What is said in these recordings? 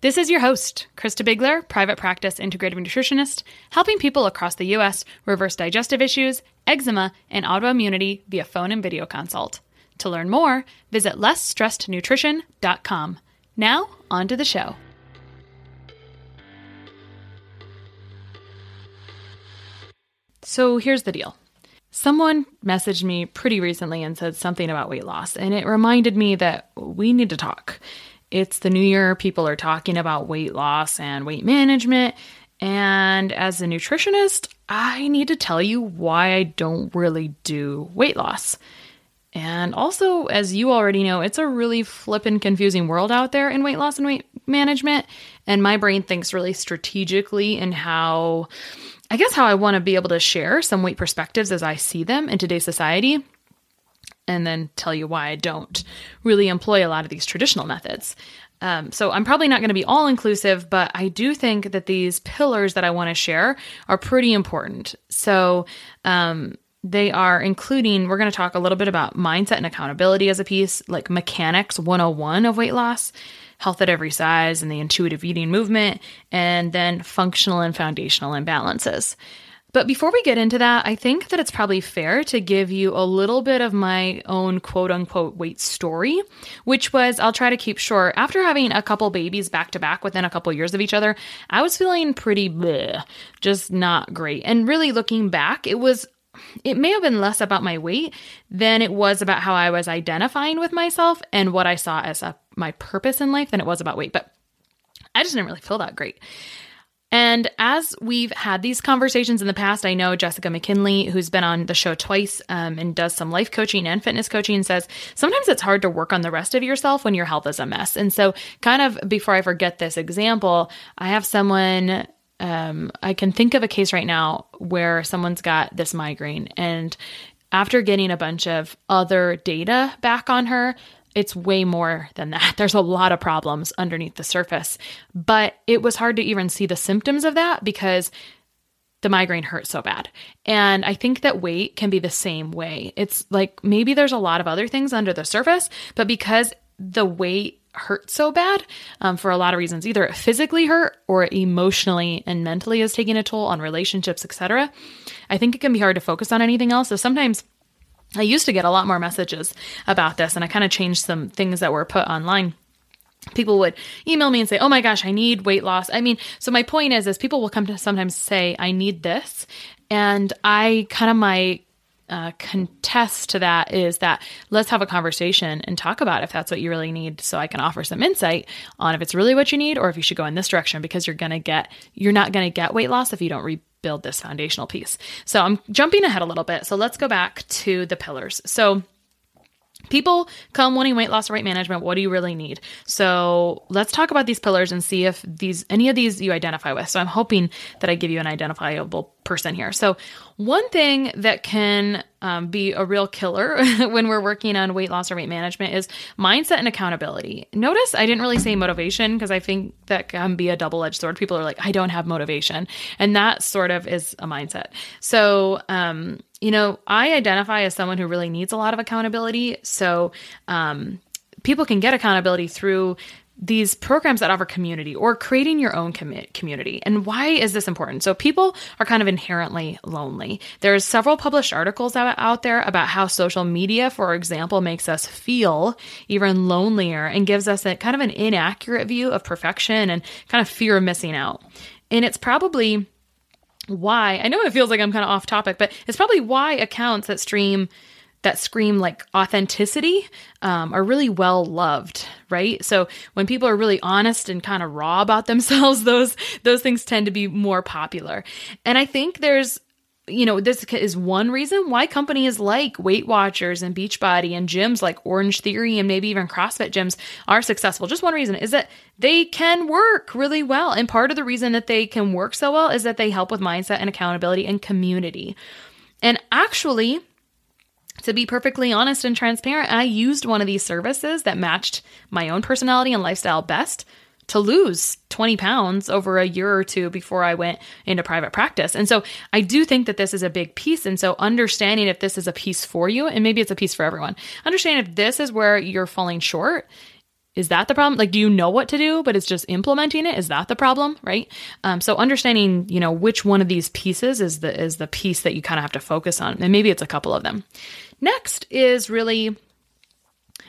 This is your host, Christa Biegler, private practice integrative nutritionist, helping people across the U.S. reverse digestive issues, eczema, and autoimmunity via phone and video consult. To learn more, visit lessstressednutrition.com. Now, on to the show. So here's the deal. Someone messaged me pretty recently and said something about weight loss, and it reminded me that we need to talk. It's the new year. People are talking about weight loss and weight management. And as a nutritionist, I need to tell you why I don't really do weight loss. And also, as you already know, it's a really flippin' confusing world out there in weight loss and weight management. And my brain thinks really strategically in how, I guess, how I want to be able to share some weight perspectives as I see them in today's society and then tell you why I don't really employ a lot of these traditional methods. Um, so I'm probably not going to be all inclusive, but I do think that these pillars that I want to share are pretty important. So um, they are including, we're going to talk a little bit about mindset and accountability as a piece, like mechanics 101 of weight loss, health at every size, and the intuitive eating movement, and then functional and foundational imbalances. But before we get into that, I think that it's probably fair to give you a little bit of my own quote unquote weight story, which was I'll try to keep short. After having a couple babies back to back within a couple years of each other, I was feeling pretty bleh, just not great. And really looking back, it was it may have been less about my weight than it was about how I was identifying with myself and what I saw as a, my purpose in life than it was about weight. But I just didn't really feel that great. And as we've had these conversations in the past, I know Jessica McKinley, who's been on the show twice um, and does some life coaching and fitness coaching, says sometimes it's hard to work on the rest of yourself when your health is a mess. And so, kind of before I forget this example, I have someone. Um, I can think of a case right now where someone's got this migraine, and after getting a bunch of other data back on her, it's way more than that. There's a lot of problems underneath the surface. But it was hard to even see the symptoms of that because the migraine hurt so bad. And I think that weight can be the same way. It's like maybe there's a lot of other things under the surface, but because the weight hurt so bad um, for a lot of reasons, either it physically hurt or emotionally and mentally is taking a toll on relationships, etc. I think it can be hard to focus on anything else. So sometimes I used to get a lot more messages about this, and I kind of changed some things that were put online. People would email me and say oh my gosh i need weight loss. I mean so my point is is people will come to sometimes say i need this and i kind of my uh, contest to that is that let's have a conversation and talk about if that's what you really need so i can offer some insight on if it's really what you need or if you should go in this direction because you're gonna get you're not gonna get weight loss if you don't re- build this foundational piece. So I'm jumping ahead a little bit. So let's go back to the pillars. So People come wanting weight loss or weight management. What do you really need? So let's talk about these pillars and see if these any of these you identify with. So I'm hoping that I give you an identifiable person here. So one thing that can um, be a real killer when we're working on weight loss or weight management is mindset and accountability. Notice I didn't really say motivation because I think that can be a double edged sword. People are like, I don't have motivation. And that sort of is a mindset. So, um, you know, I identify as someone who really needs a lot of accountability. So, um, people can get accountability through these programs that offer community or creating your own com- community. And why is this important? So people are kind of inherently lonely. There's several published articles out, out there about how social media, for example, makes us feel even lonelier and gives us a kind of an inaccurate view of perfection and kind of fear of missing out. And it's probably why I know it feels like I'm kind of off topic, but it's probably why accounts that stream that scream like authenticity um, are really well loved right? So when people are really honest and kind of raw about themselves those those things tend to be more popular. And i think there's you know this is one reason why companies like weight watchers and beachbody and gyms like orange theory and maybe even crossfit gyms are successful. Just one reason is that they can work really well. And part of the reason that they can work so well is that they help with mindset and accountability and community. And actually to be perfectly honest and transparent, I used one of these services that matched my own personality and lifestyle best to lose 20 pounds over a year or two before I went into private practice. And so I do think that this is a big piece. And so understanding if this is a piece for you, and maybe it's a piece for everyone, understand if this is where you're falling short is that the problem? Like do you know what to do but it's just implementing it? Is that the problem? Right? Um, so understanding you know which one of these pieces is the is the piece that you kind of have to focus on and maybe it's a couple of them. Next is really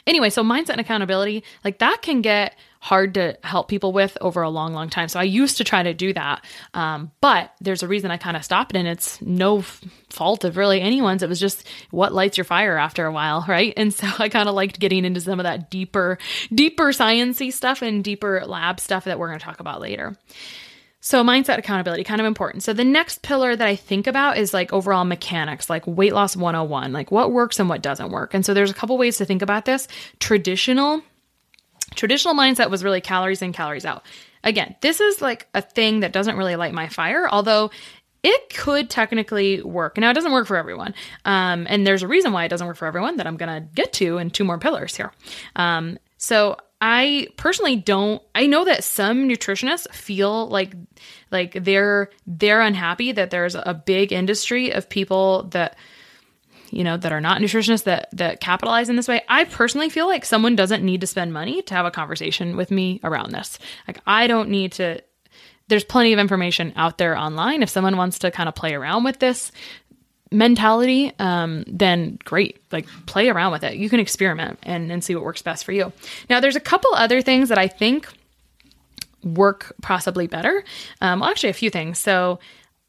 anyway so mindset and accountability like that can get hard to help people with over a long, long time. So I used to try to do that. Um, but there's a reason I kind of stopped, and it's no f- fault of really anyone's. It was just what lights your fire after a while, right? And so I kind of liked getting into some of that deeper, deeper sciency stuff and deeper lab stuff that we're going to talk about later. So, mindset accountability, kind of important. So, the next pillar that I think about is like overall mechanics, like weight loss 101, like what works and what doesn't work. And so, there's a couple ways to think about this. Traditional Traditional mindset was really calories in, calories out. Again, this is like a thing that doesn't really light my fire, although it could technically work. Now, it doesn't work for everyone. Um, and there's a reason why it doesn't work for everyone that I'm going to get to in two more pillars here. Um, so, I personally don't I know that some nutritionists feel like like they're they're unhappy that there's a big industry of people that you know, that are not nutritionists that that capitalize in this way. I personally feel like someone doesn't need to spend money to have a conversation with me around this. Like I don't need to there's plenty of information out there online if someone wants to kind of play around with this mentality um, then great. Like play around with it. You can experiment and, and see what works best for you. Now there's a couple other things that i think work possibly better. Um, well actually a few things. So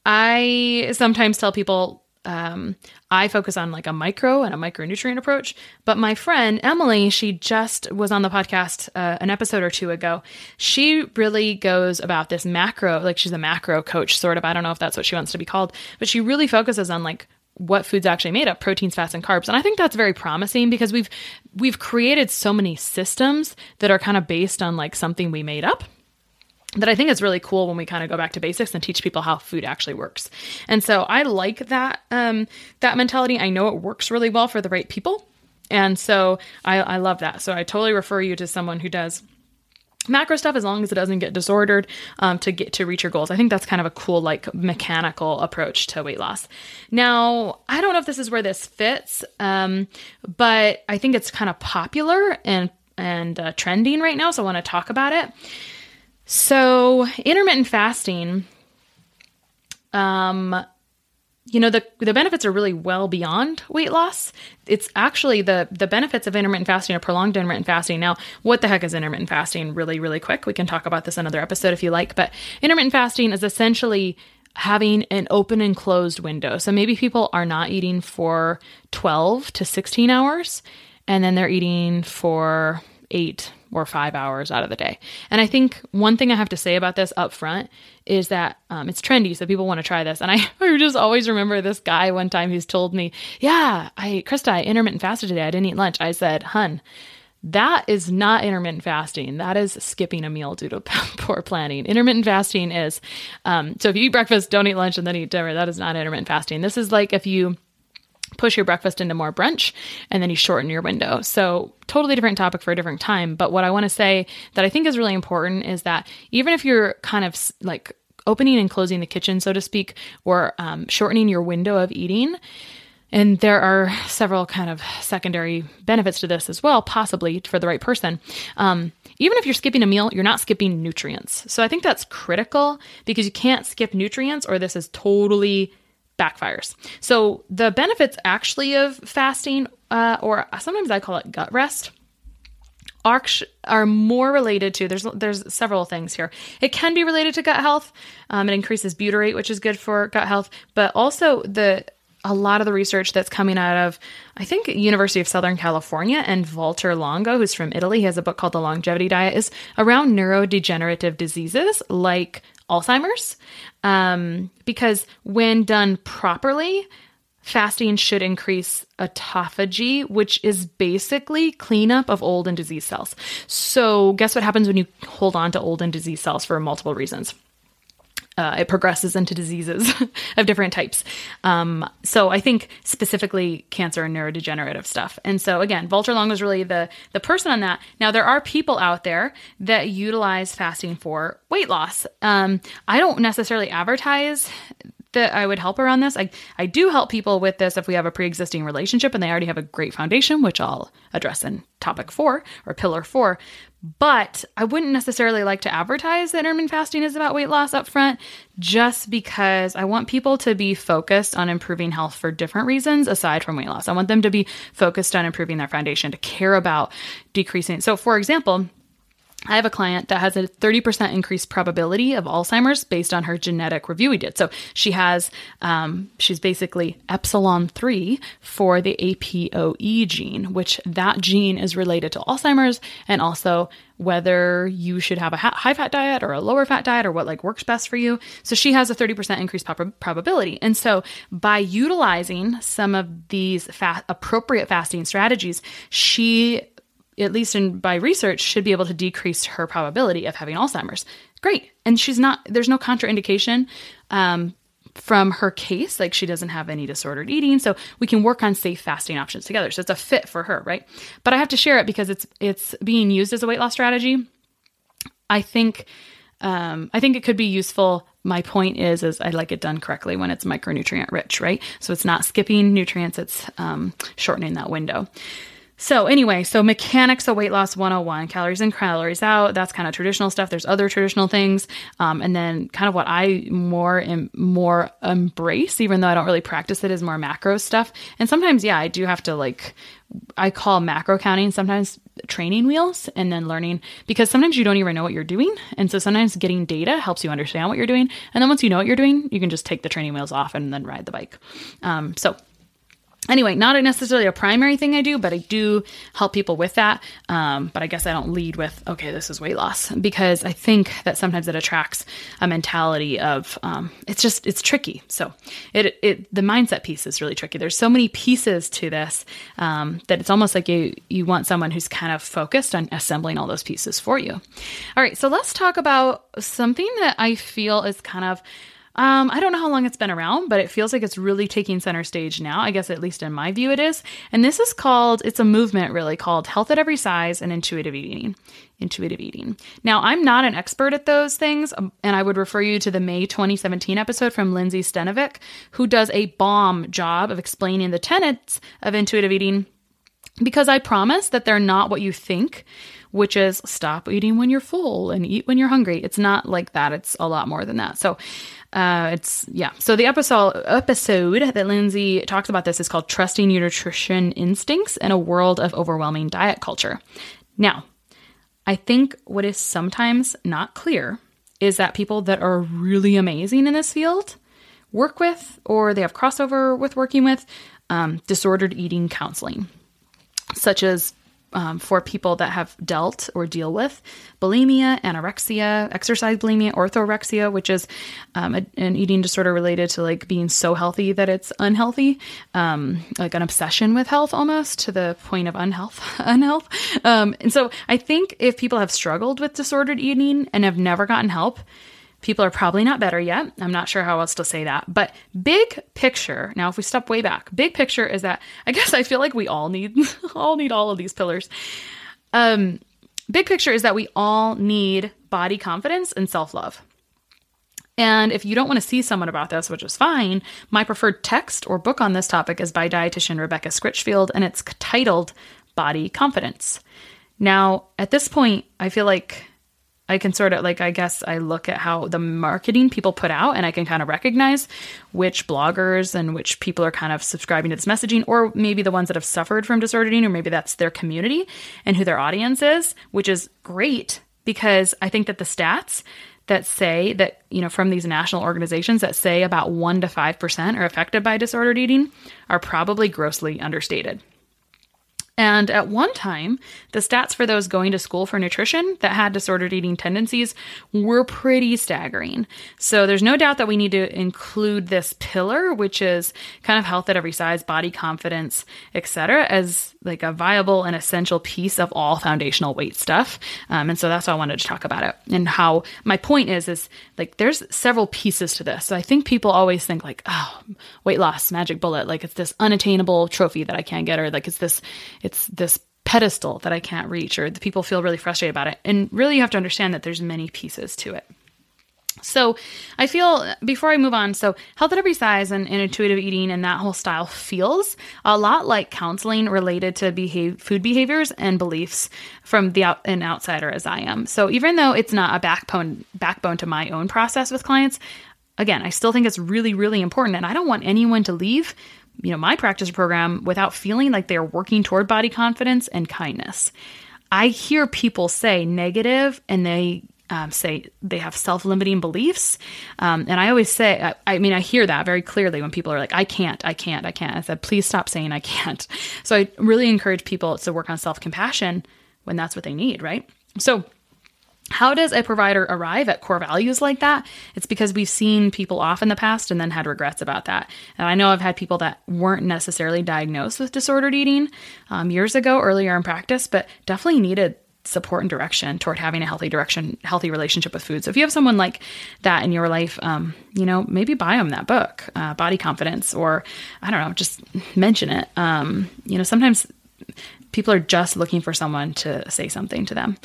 i sometimes tell people um, I focus on like a micro and a micronutrient approach. But my friend Emily, she just was on the podcast uh, an episode or two ago. She really goes about this macro, like she's a macro coach, sort of. I don't know if that's what she wants to be called, but she really focuses on like what food's actually made up proteins fats and carbs and i think that's very promising because we've we've created so many systems that are kind of based on like something we made up that I think is really cool when we kind of go back to basics and teach people how food actually works. And so I like that um, that mentality. I know it works really well for the right people, and so I, I love that. So I totally refer you to someone who does macro stuff as long as it doesn't get disordered um, to get to reach your goals i think that's kind of a cool like mechanical approach to weight loss now i don't know if this is where this fits um, but i think it's kind of popular and and uh, trending right now so i want to talk about it so, intermittent fasting, um, you know, the, the benefits are really well beyond weight loss. It's actually the, the benefits of intermittent fasting or prolonged intermittent fasting. Now, what the heck is intermittent fasting? Really, really quick. We can talk about this another episode if you like, but intermittent fasting is essentially having an open and closed window. So maybe people are not eating for 12 to 16 hours and then they're eating for eight or five hours out of the day. And I think one thing I have to say about this up front is that um, it's trendy, so people want to try this. And I, I just always remember this guy one time who's told me, "Yeah, I Christa, I intermittent fasted today. I didn't eat lunch." I said, "Hun." That is not intermittent fasting. That is skipping a meal due to poor planning. Intermittent fasting is um, so if you eat breakfast, don't eat lunch, and then eat dinner. That is not intermittent fasting. This is like if you push your breakfast into more brunch and then you shorten your window. So, totally different topic for a different time. But what I want to say that I think is really important is that even if you're kind of like opening and closing the kitchen, so to speak, or um, shortening your window of eating, And there are several kind of secondary benefits to this as well, possibly for the right person. Um, even if you're skipping a meal, you're not skipping nutrients. So I think that's critical because you can't skip nutrients or this is totally backfires. So the benefits actually of fasting, uh, or sometimes I call it gut rest, are, are more related to there's there's several things here. It can be related to gut health. Um, it increases butyrate, which is good for gut health, but also the a lot of the research that's coming out of I think University of Southern California and Walter Longo, who's from Italy, he has a book called The Longevity Diet, is around neurodegenerative diseases like Alzheimer's, um, because when done properly, fasting should increase autophagy, which is basically cleanup of old and diseased cells. So, guess what happens when you hold on to old and diseased cells for multiple reasons? Uh, it progresses into diseases of different types. Um, so I think specifically cancer and neurodegenerative stuff. And so again, Walter Long was really the the person on that. Now there are people out there that utilize fasting for weight loss. Um, I don't necessarily advertise that I would help around this. I, I do help people with this if we have a pre existing relationship and they already have a great foundation, which I'll address in topic four or pillar four. But I wouldn't necessarily like to advertise that intermittent fasting is about weight loss up front just because I want people to be focused on improving health for different reasons aside from weight loss. I want them to be focused on improving their foundation, to care about decreasing. So, for example, I have a client that has a 30% increased probability of Alzheimer's based on her genetic review we did. So she has, um, she's basically epsilon 3 for the APOE gene, which that gene is related to Alzheimer's and also whether you should have a high fat diet or a lower fat diet or what like works best for you. So she has a 30% increased prob- probability. And so by utilizing some of these fa- appropriate fasting strategies, she at least in by research, should be able to decrease her probability of having Alzheimer's. Great. And she's not, there's no contraindication um, from her case. Like she doesn't have any disordered eating. So we can work on safe fasting options together. So it's a fit for her, right? But I have to share it because it's it's being used as a weight loss strategy. I think um, I think it could be useful. My point is, is I like it done correctly when it's micronutrient rich, right? So it's not skipping nutrients; it's um, shortening that window. So, anyway, so mechanics of weight loss 101, calories in, calories out. That's kind of traditional stuff. There's other traditional things. Um, and then kind of what I more and more embrace, even though I don't really practice it, is more macro stuff. And sometimes, yeah, I do have to like, I call macro counting sometimes training wheels and then learning because sometimes you don't even know what you're doing. And so sometimes getting data helps you understand what you're doing. And then once you know what you're doing, you can just take the training wheels off and then ride the bike. Um, so anyway, not necessarily a primary thing I do, but I do help people with that. Um, but I guess I don't lead with, okay, this is weight loss because I think that sometimes it attracts a mentality of um, it's just it's tricky. So it it the mindset piece is really tricky. There's so many pieces to this um, that it's almost like you you want someone who's kind of focused on assembling all those pieces for you. All right, so let's talk about something that I feel is kind of um, I don't know how long it's been around, but it feels like it's really taking center stage now. I guess at least in my view it is. And this is called it's a movement really called health at every size and intuitive eating. Intuitive eating. Now, I'm not an expert at those things, um, and I would refer you to the May 2017 episode from Lindsay Stenovic, who does a bomb job of explaining the tenets of intuitive eating because I promise that they're not what you think which is stop eating when you're full and eat when you're hungry. It's not like that. It's a lot more than that. So uh, it's yeah. So the episode episode that Lindsay talks about this is called "Trusting Your Nutrition Instincts in a World of Overwhelming Diet Culture." Now, I think what is sometimes not clear is that people that are really amazing in this field work with, or they have crossover with working with, um, disordered eating counseling, such as um, for people that have dealt or deal with bulimia, anorexia, exercise bulimia, orthorexia, which is um, a, an eating disorder related to like being so healthy that it's unhealthy, um, like an obsession with health almost to the point of unhealth. unhealth. Um, and so I think if people have struggled with disordered eating and have never gotten help, People are probably not better yet. I'm not sure how else to say that. But big picture, now if we step way back, big picture is that I guess I feel like we all need all need all of these pillars. Um big picture is that we all need body confidence and self-love. And if you don't want to see someone about this, which is fine, my preferred text or book on this topic is by dietitian Rebecca Scritchfield, and it's titled Body Confidence. Now, at this point, I feel like I can sort of like, I guess I look at how the marketing people put out and I can kind of recognize which bloggers and which people are kind of subscribing to this messaging, or maybe the ones that have suffered from disordered eating, or maybe that's their community and who their audience is, which is great because I think that the stats that say that, you know, from these national organizations that say about 1% to 5% are affected by disordered eating are probably grossly understated. And at one time, the stats for those going to school for nutrition that had disordered eating tendencies were pretty staggering. So there's no doubt that we need to include this pillar, which is kind of health at every size, body confidence, etc., as like a viable and essential piece of all foundational weight stuff. Um, and so that's why I wanted to talk about it. And how my point is, is like there's several pieces to this. So I think people always think like, oh, weight loss, magic bullet, like it's this unattainable trophy that I can't get, or like it's this, it's this pedestal that I can't reach, or the people feel really frustrated about it. And really, you have to understand that there's many pieces to it. So, I feel before I move on, so health at every size and, and, intuitive eating and that whole style feels a lot like counseling related to behave, food behaviors and beliefs from the out, an outsider as I am. So, even though it's not a backbone backbone to my own process with clients, again, I still think it's really really important, and I don't want anyone to leave you know, my practice program without feeling like they're working toward body confidence and kindness. I hear people say negative and they um, say they have self limiting beliefs. Um, and I always say, I, I, mean, I hear that very clearly when people are like, I can't, I can't, I can't. I said, please stop saying I can't. So I really encourage people to work on self compassion when that's what they need, right? So how does a provider arrive at core values like that? It's because we've seen people off in the past and then had regrets about that. And I know I've had people that weren't necessarily diagnosed with disordered eating um, years ago, earlier in practice, but definitely needed support and direction toward having a healthy direction, healthy relationship with food. So if you have someone like that in your life, um, you know, maybe buy them that book, uh, Body Confidence, or I don't know, just mention it. Um, you know, sometimes people are just looking for someone to say something to them.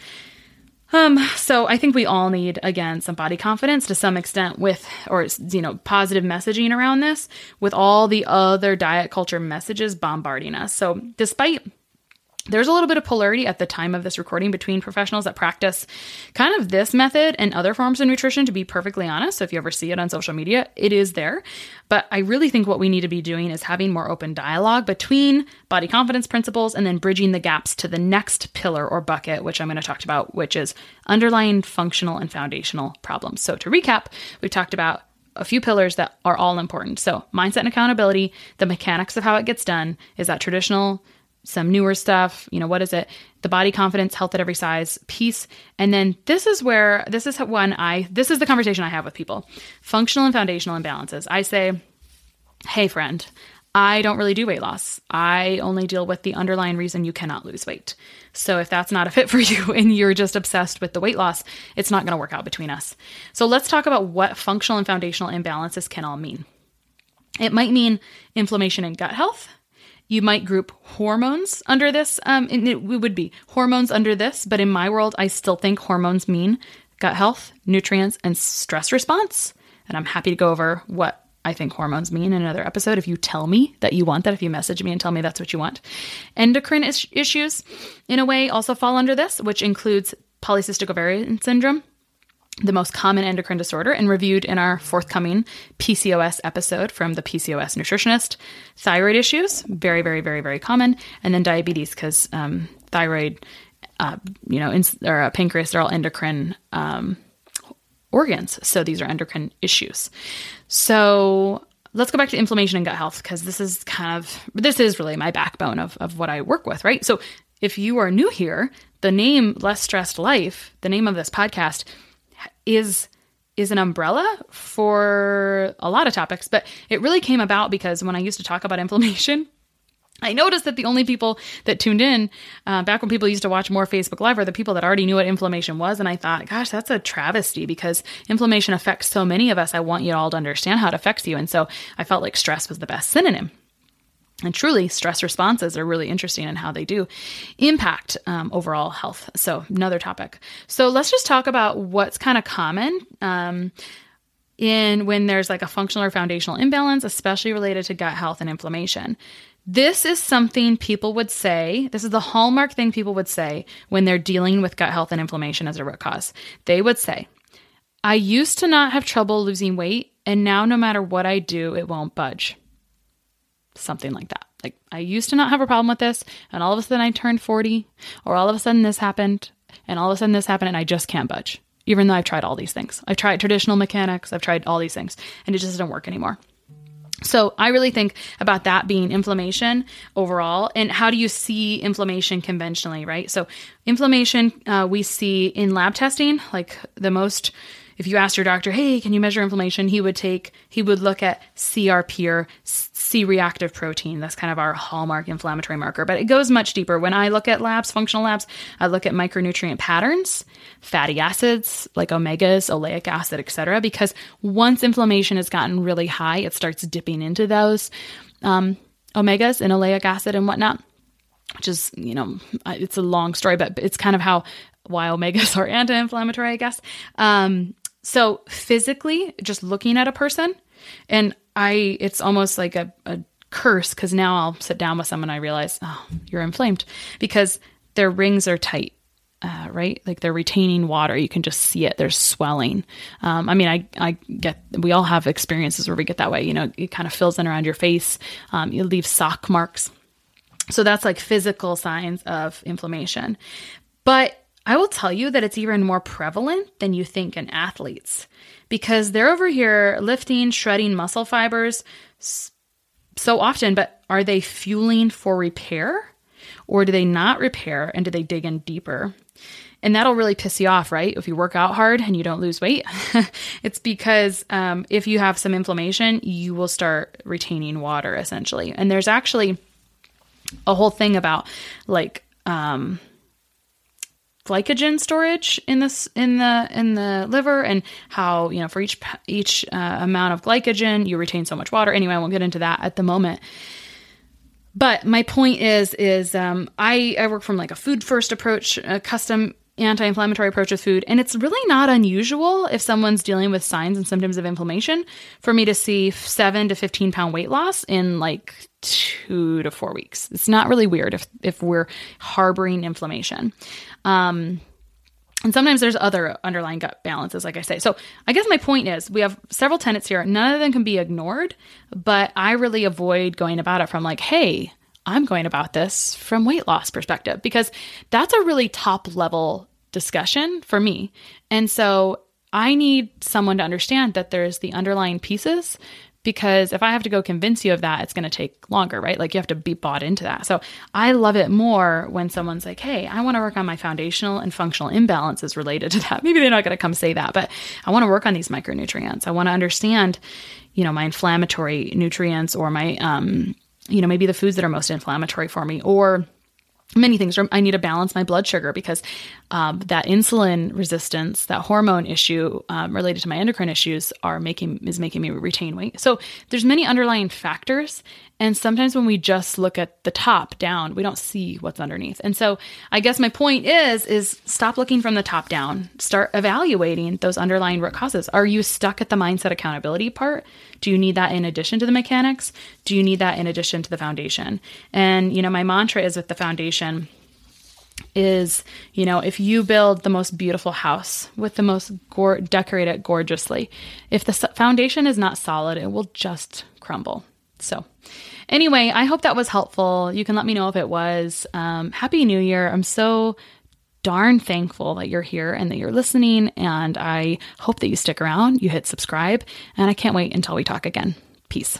Um, so I think we all need again some body confidence to some extent with or you know positive messaging around this with all the other diet culture messages bombarding us. So despite there's a little bit of polarity at the time of this recording between professionals that practice kind of this method and other forms of nutrition, to be perfectly honest. So if you ever see it on social media, it is there. But I really think what we need to be doing is having more open dialogue between body confidence principles and then bridging the gaps to the next pillar or bucket, which I'm going to talk about, which is underlying functional and foundational problems. So to recap, we've talked about a few pillars that are all important. So, mindset and accountability, the mechanics of how it gets done is that traditional some newer stuff. You know, what is it? The body confidence, health at every size piece. And then this is where, this is when I, this is the conversation I have with people functional and foundational imbalances. I say, hey, friend, I don't really do weight loss. I only deal with the underlying reason you cannot lose weight. So if that's not a fit for you and you're just obsessed with the weight loss, it's not going to work out between us. So let's talk about what functional and foundational imbalances can all mean. It might mean inflammation and gut health. You might group hormones under this. Um, it would be hormones under this, but in my world, I still think hormones mean gut health, nutrients, and stress response. And I'm happy to go over what I think hormones mean in another episode. If you tell me that you want that, if you message me and tell me that's what you want. Endocrine is- issues, in a way, also fall under this, which includes polycystic ovarian syndrome, the most common endocrine disorder and reviewed in our forthcoming PCOS episode from the PCOS nutritionist. Thyroid issues, very, very, very, very common. And then diabetes, because um, thyroid, uh, you know, in, or uh, pancreas, they're all endocrine um, organs. So these are endocrine issues. So let's go back to inflammation and gut health, because this is kind of, this is really my backbone of, of what I work with, right? So if you are new here, the name Less Stressed Life, the name of this podcast, is is an umbrella for a lot of topics, but it really came about because when I used to talk about inflammation, I noticed that the only people that tuned in uh, back when people used to watch more Facebook Live are the people that already knew what inflammation was. And I thought, gosh, that's a travesty because inflammation affects so many of us. I want you all to understand how it affects you. And so I felt like stress was the best synonym. And truly, stress responses are really interesting in how they do impact um, overall health. So, another topic. So, let's just talk about what's kind of common. Um, in when there's like a functional or foundational imbalance, especially related to gut health and inflammation. This is something people would say, this is the hallmark thing people would say when they're dealing with gut health and inflammation as a root cause. They would say, I used to not have trouble losing weight, and now no matter what I do, it won't budge. Something like that. Like, I used to not have a problem with this, and all of a sudden I turned 40, or all of a sudden this happened, and all of a sudden this happened, and I just can't budge even though I've tried all these things. I've tried traditional mechanics, I've tried all these things, and it just doesn't work anymore. So I really think about that being inflammation overall, and how do you see inflammation conventionally, right? So inflammation uh, we see in lab testing, like the most if you asked your doctor, hey, can you measure inflammation? He would take, he would look at CRP or C reactive protein. That's kind of our hallmark inflammatory marker, but it goes much deeper. When I look at labs, functional labs, I look at micronutrient patterns, fatty acids like omegas, oleic acid, etc. Because once inflammation has gotten really high, it starts dipping into those um, omegas and oleic acid and whatnot which is, you know, it's a long story, but it's kind of how why omegas are anti-inflammatory, I guess. Um, so physically, just looking at a person, and I, it's almost like a, a curse because now I'll sit down with someone, I realize, oh, you're inflamed because their rings are tight. Uh, right? Like they're retaining water. You can just see it. There's swelling. Um, I mean, I, I get, we all have experiences where we get that way. You know, it kind of fills in around your face. Um, you leave sock marks. So that's like physical signs of inflammation. But I will tell you that it's even more prevalent than you think in athletes because they're over here lifting, shredding muscle fibers so often, but are they fueling for repair or do they not repair and do they dig in deeper? And that'll really piss you off, right? If you work out hard and you don't lose weight, it's because um, if you have some inflammation, you will start retaining water essentially. And there's actually a whole thing about like, um, glycogen storage in this in the in the liver and how you know for each each uh, amount of glycogen you retain so much water anyway i won't get into that at the moment but my point is is um, i i work from like a food first approach a custom anti-inflammatory approach with food and it's really not unusual if someone's dealing with signs and symptoms of inflammation for me to see 7 to 15 pound weight loss in like two to four weeks. It's not really weird if if we're harboring inflammation. Um, and sometimes there's other underlying gut balances, like I say. So I guess my point is we have several tenets here. None of them can be ignored, but I really avoid going about it from like, hey, I'm going about this from weight loss perspective because that's a really top level discussion for me. And so I need someone to understand that there's the underlying pieces because if I have to go convince you of that, it's going to take longer, right? Like you have to be bought into that. So I love it more when someone's like, hey, I want to work on my foundational and functional imbalances related to that. Maybe they're not going to come say that, but I want to work on these micronutrients. I want to understand, you know, my inflammatory nutrients or my, um, you know, maybe the foods that are most inflammatory for me or many things. I need to balance my blood sugar because um, that insulin resistance, that hormone issue um, related to my endocrine issues, are making is making me retain weight. So there's many underlying factors, and sometimes when we just look at the top down, we don't see what's underneath. And so I guess my point is is stop looking from the top down. Start evaluating those underlying root causes. Are you stuck at the mindset accountability part? Do you need that in addition to the mechanics? Do you need that in addition to the foundation? And you know, my mantra is with the foundation is you know if you build the most beautiful house with the most go- decorate it gorgeously if the foundation is not solid it will just crumble so, anyway, I hope that was helpful. You can let me know if it was. Um, Happy New Year. I'm so darn thankful that you're here and that you're listening. And I hope that you stick around, you hit subscribe, and I can't wait until we talk again. Peace.